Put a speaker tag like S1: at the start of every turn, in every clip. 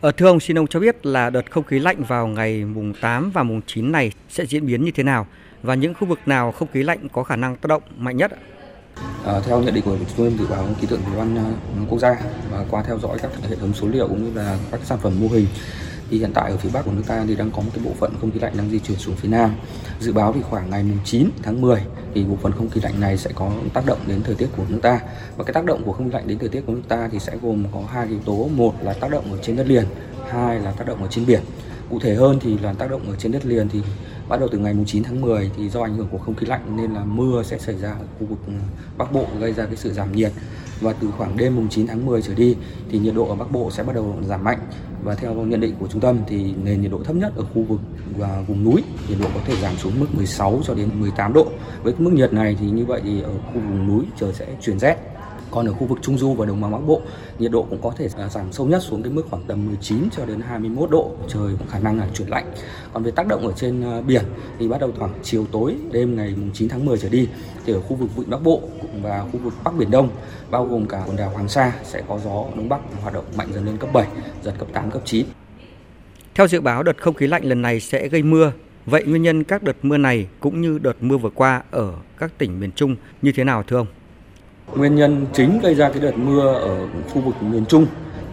S1: Ờ, thưa ông, xin ông cho biết là đợt không khí lạnh vào ngày mùng 8 và mùng 9 này sẽ diễn biến như thế nào và những khu vực nào không khí lạnh có khả năng tác động mạnh nhất?
S2: À, theo nhận định của trung tâm dự báo khí tượng thủy văn ờ, quốc gia và qua theo dõi các hệ thống số liệu cũng như là các sản phẩm mô hình thì hiện tại ở phía bắc của nước ta thì đang có một cái bộ phận không khí lạnh đang di chuyển xuống phía nam. Dự báo thì khoảng ngày mùng 9 tháng 10 thì bộ phận không khí lạnh này sẽ có tác động đến thời tiết của nước ta. Và cái tác động của không khí lạnh đến thời tiết của nước ta thì sẽ gồm có hai yếu tố. Một là tác động ở trên đất liền, hai là tác động ở trên biển. Cụ thể hơn thì là tác động ở trên đất liền thì bắt đầu từ ngày 9 tháng 10 thì do ảnh hưởng của không khí lạnh nên là mưa sẽ xảy ra ở khu vực Bắc Bộ, gây ra cái sự giảm nhiệt. Và từ khoảng đêm mùng 9 tháng 10 trở đi thì nhiệt độ ở Bắc Bộ sẽ bắt đầu giảm mạnh và theo nhận định của trung tâm thì nền nhiệt độ thấp nhất ở khu vực và vùng núi, nhiệt độ có thể giảm xuống mức 16 cho đến 18 độ. Với mức nhiệt này thì như vậy thì ở khu vùng núi trời sẽ chuyển rét còn ở khu vực Trung Du và Đồng bằng Bắc Bộ, nhiệt độ cũng có thể à, giảm sâu nhất xuống cái mức khoảng tầm 19 cho đến 21 độ, trời cũng khả năng là chuyển lạnh. Còn về tác động ở trên à, biển thì bắt đầu khoảng chiều tối đêm ngày 9 tháng 10 trở đi thì ở khu vực vịnh Bắc Bộ và khu vực Bắc Biển Đông bao gồm cả quần đảo Hoàng Sa sẽ có gió đông bắc hoạt động mạnh dần lên cấp 7, giật cấp 8, cấp 9.
S1: Theo dự báo đợt không khí lạnh lần này sẽ gây mưa. Vậy nguyên nhân các đợt mưa này cũng như đợt mưa vừa qua ở các tỉnh miền Trung như thế nào thưa ông?
S2: Nguyên nhân chính gây ra cái đợt mưa ở khu vực miền Trung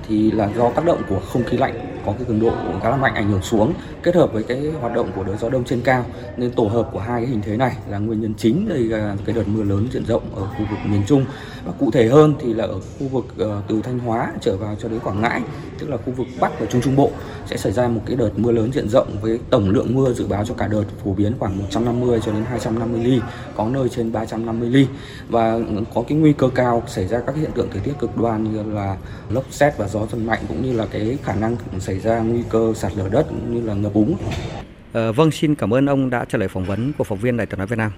S2: thì là do tác động của không khí lạnh có cái cường độ khá là mạnh, ảnh hưởng xuống, kết hợp với cái hoạt động của đới gió đông trên cao. Nên tổ hợp của hai cái hình thế này là nguyên nhân chính gây ra cái đợt mưa lớn diện rộng ở khu vực miền Trung. Và cụ thể hơn thì là ở khu vực ờ, từ Thanh Hóa trở vào cho đến Quảng Ngãi, tức là khu vực Bắc và Trung Trung Bộ, sẽ xảy ra một cái đợt mưa lớn diện rộng với tổng lượng mưa dự báo cho cả đợt phổ biến khoảng 150 cho đến 250 ly, có nơi trên 350 ly. Và có cái nguy cơ cao xảy ra các hiện tượng thời tiết cực đoan như là lốc xét và gió giật mạnh, cũng như là cái khả năng xảy xảy ra nguy cơ sạt lở đất cũng như là ngập úng.
S1: À, vâng, xin cảm ơn ông đã trả lời phỏng vấn của phóng viên Đài tiếng nói Việt Nam.